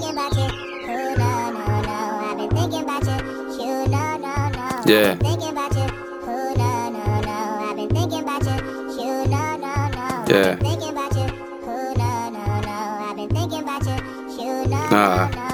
thinking about you. Ooh, no, no, no. I've been thinking about you. You, no, no, no. Yeah. I've been thinking about you. Ooh, no, no, no. I've been thinking about you. You, no, no, no. Yeah. I've been thinking about you. Ooh, no, no, no. I've been thinking about you. You, no, Nah. no, no.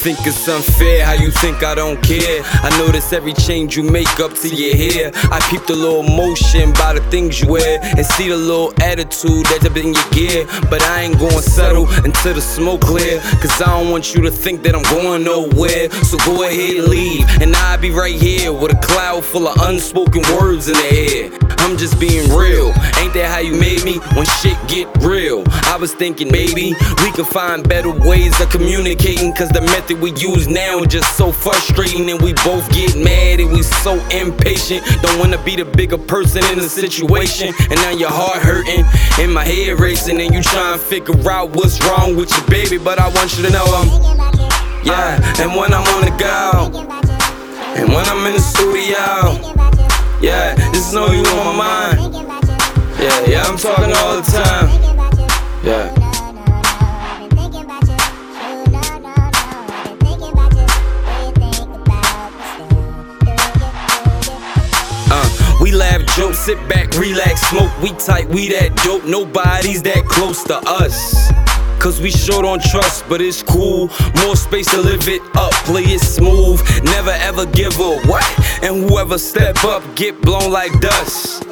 Think it's unfair how you think I don't care. I notice every change you make up to your hair. I peep the little motion by the things you wear and see the little attitude that's up in your gear. But I ain't gonna settle until the smoke clear. Cause I don't want you to think that I'm going nowhere. So go ahead and leave, and I'll be right here with a cloud full of unspoken words in the air. I'm just being real. Ain't that how you made me when shit get real? I was thinking maybe we could find better ways of communicating. Cause the method we use now is just so frustrating. And we both get mad and we so impatient. Don't wanna be the bigger person in the situation. And now your heart hurting and my head racing. And you trying to figure out what's wrong with your baby. But I want you to know I'm, yeah. And when I'm on the go, and when I'm in the studio. Yeah, just know you on my mind. Yeah, yeah, I'm talking all the time. Yeah. Uh, we laugh, joke, sit back, relax, smoke. We tight, we that dope. Nobody's that close to us. Cause we short on trust, but it's cool. More space to live it up, play it smooth. Never ever give a what? And whoever step up, get blown like dust.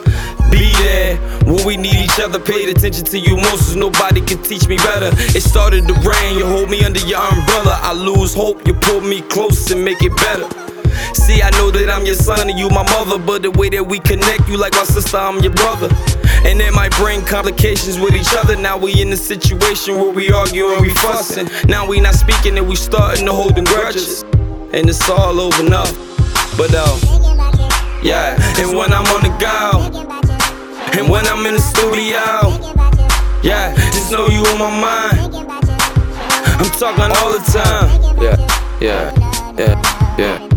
Be there when we need each other. Paid attention to you most, nobody can teach me better. It started to rain, you hold me under your umbrella. I lose hope, you pull me close and make it better. See, I know that I'm your son and you my mother, but the way that we connect, you like my sister, I'm your brother. And it might bring complications with each other. Now we in a situation where we argue and we fussing. Now we not speaking and we starting to holding grudges. And it's all over now. But uh, yeah, and when I'm on the go, and when I'm in the studio, yeah, just know you on my mind. I'm talking all the time. Yeah, yeah, yeah, yeah.